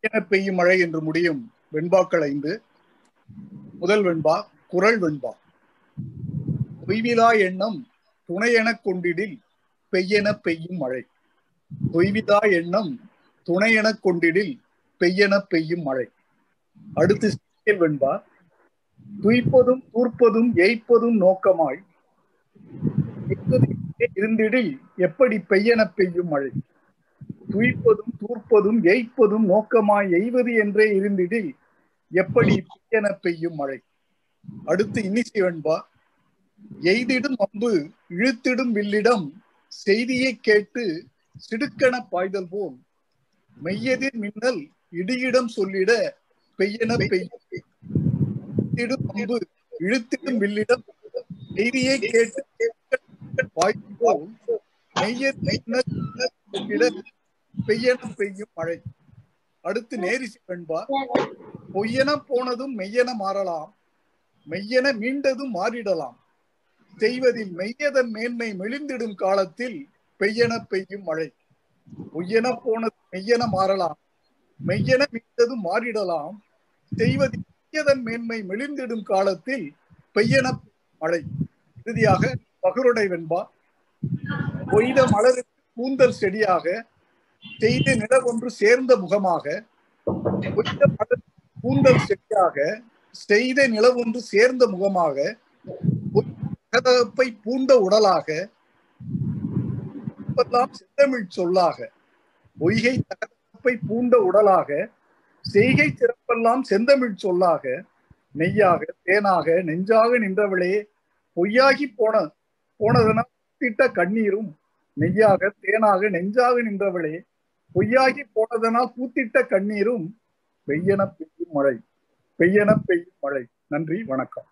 என பெய்யும் மழை என்று முடியும் வெண்பாக்கள் ஐந்து. முதல் வெண்பா குரல் வெண்பா. தொய்விலா எண்ணம் துணையெனக் கொண்டிடில் பெய்யென பெய்யும் மழை. தொய்விலா எண்ணம் துணையெனக் கொண்டிடில் பெய்யென பெய்யும் மழை. அடுத்து வெண்பா. துய்ப்பதும் தூர்ப்பதும் எய்ப்பதும் நோக்கமாய். இருந்திடில் எப்படி பெய்யென பெய்யும் மழை. துய்ப்பதும் தூர்ப்பதும் எய்ப்பதும் நோக்கமாய் எய்வது என்றே இருந்திடில் எப்படி பெய்யென பெய்யும் மழை அடுத்து இன்னிசை வெண்பா எய்திடும் அம்பு இழுத்திடும் வில்லிடம் செய்தியை கேட்டு சிடுக்கென பாய்தல் போல். மெய்யதிர் மின்னல் இடியிடம் சொல்லிட பெய்யென பெய்யும். அம்பு இழுத்திடும் வில்லிடம் செய்தியை கேட்டு பாய்தல் போல். மெய்யதிர் மின்னல் சொல்லிட பெய்யும் மழை. அடுத்து நேரிசி வெண்பார் பொய்யென போனதும் மெய்யென மாறலாம். மெய்யென மீண்டதும் மாறிடலாம். செய்வதில் மெய்யதன் மேன்மை மெலிந்திடும் காலத்தில் பெய்யென பெய்யும் மழை. பொய்யென போனது மெய்யென மாறலாம். மெய்யென மீண்டதும் மாறிடலாம். செய்வதில் மெய்யதன் மேன்மை மெலிந்திடும் காலத்தில் பெய்யென மழை. இறுதியாக பகருடை வெண்பா பொய்த மலருக்கு கூந்தல் செடியாக செய்த நிலவொன்று சேர்ந்த முகமாக கூந்தல் செடியாக செய்த நிலவொன்று சேர்ந்த முகமாக தகதகப்பை பூண்ட உடலாக செந்தமிழ் சொல்லாக பொய்கை தகதகப்பை பூண்ட உடலாக செய்கை சிறப்பெல்லாம் செந்தமிழ் சொல்லாக நெய்யாக தேனாக நெஞ்சாக நின்றவளே பொய்யாகி போன போனதனால் திட்ட கண்ணீரும் நெய்யாக தேனாக நெஞ்சாக நின்றவளே பொய்யாகி போனதனால் பூத்திட்ட கண்ணீரும் பெய்யன பெய்யும் மழை பெய்யன பெய்யும் மழை. நன்றி வணக்கம்.